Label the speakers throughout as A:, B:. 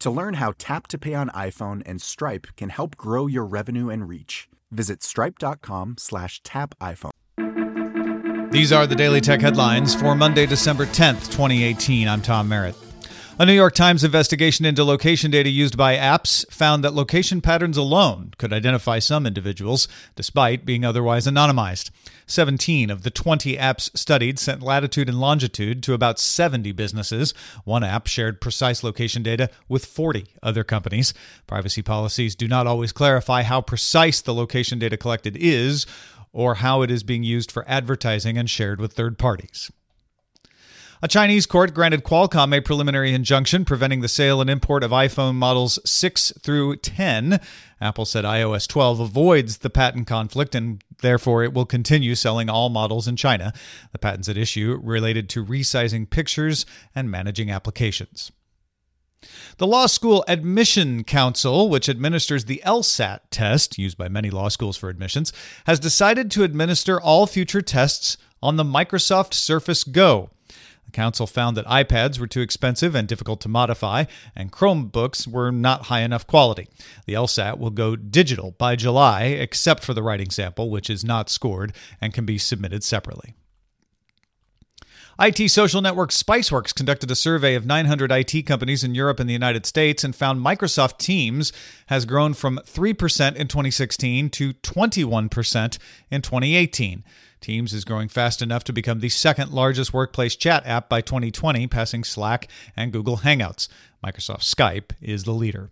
A: To learn how Tap to Pay on iPhone and Stripe can help grow your revenue and reach, visit stripe.com slash tap iPhone.
B: These are the Daily Tech headlines for Monday, December 10th, 2018. I'm Tom Merritt. A New York Times investigation into location data used by apps found that location patterns alone could identify some individuals, despite being otherwise anonymized. 17 of the 20 apps studied sent latitude and longitude to about 70 businesses. One app shared precise location data with 40 other companies. Privacy policies do not always clarify how precise the location data collected is or how it is being used for advertising and shared with third parties. A Chinese court granted Qualcomm a preliminary injunction preventing the sale and import of iPhone models 6 through 10. Apple said iOS 12 avoids the patent conflict and therefore it will continue selling all models in China. The patents at issue related to resizing pictures and managing applications. The Law School Admission Council, which administers the LSAT test used by many law schools for admissions, has decided to administer all future tests on the Microsoft Surface Go. The council found that iPads were too expensive and difficult to modify, and Chromebooks were not high enough quality. The LSAT will go digital by July, except for the writing sample, which is not scored and can be submitted separately. IT social network Spiceworks conducted a survey of 900 IT companies in Europe and the United States and found Microsoft Teams has grown from 3% in 2016 to 21% in 2018. Teams is growing fast enough to become the second largest workplace chat app by 2020, passing Slack and Google Hangouts. Microsoft Skype is the leader.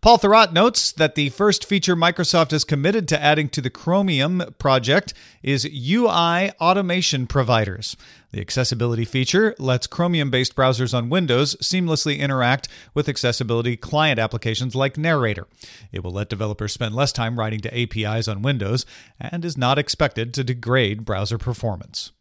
B: Paul Thurrott notes that the first feature Microsoft is committed to adding to the Chromium project is UI automation providers. The accessibility feature lets Chromium based browsers on Windows seamlessly interact with accessibility client applications like Narrator. It will let developers spend less time writing to APIs on Windows and is not expected to degrade browser performance.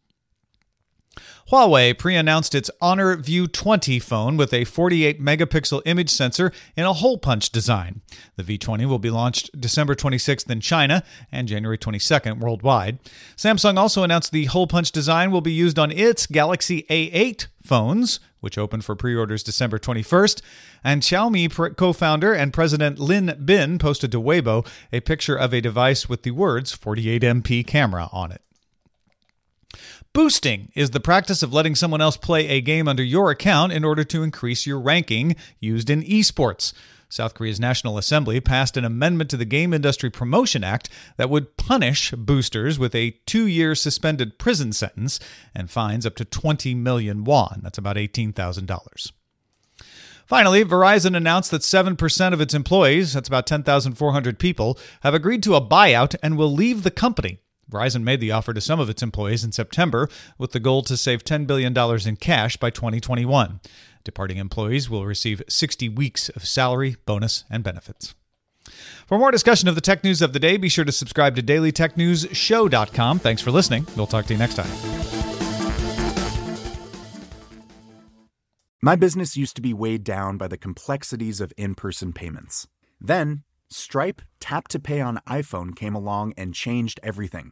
B: Huawei pre announced its Honor View 20 phone with a 48 megapixel image sensor in a hole punch design. The V20 will be launched December 26th in China and January 22nd worldwide. Samsung also announced the hole punch design will be used on its Galaxy A8 phones, which opened for pre orders December 21st. And Xiaomi co founder and president Lin Bin posted to Weibo a picture of a device with the words 48MP camera on it. Boosting is the practice of letting someone else play a game under your account in order to increase your ranking used in esports. South Korea's National Assembly passed an amendment to the Game Industry Promotion Act that would punish boosters with a two year suspended prison sentence and fines up to 20 million won. That's about $18,000. Finally, Verizon announced that 7% of its employees, that's about 10,400 people, have agreed to a buyout and will leave the company. Verizon made the offer to some of its employees in September with the goal to save $10 billion in cash by 2021. Departing employees will receive 60 weeks of salary, bonus, and benefits. For more discussion of the tech news of the day, be sure to subscribe to dailytechnewsshow.com. Thanks for listening. We'll talk to you next time.
A: My business used to be weighed down by the complexities of in person payments. Then, Stripe Tap to Pay on iPhone came along and changed everything.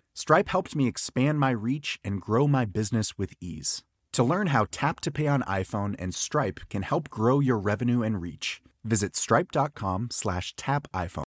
A: Stripe helped me expand my reach and grow my business with ease. To learn how Tap to Pay on iPhone and Stripe can help grow your revenue and reach, visit stripe.com slash tap iPhone.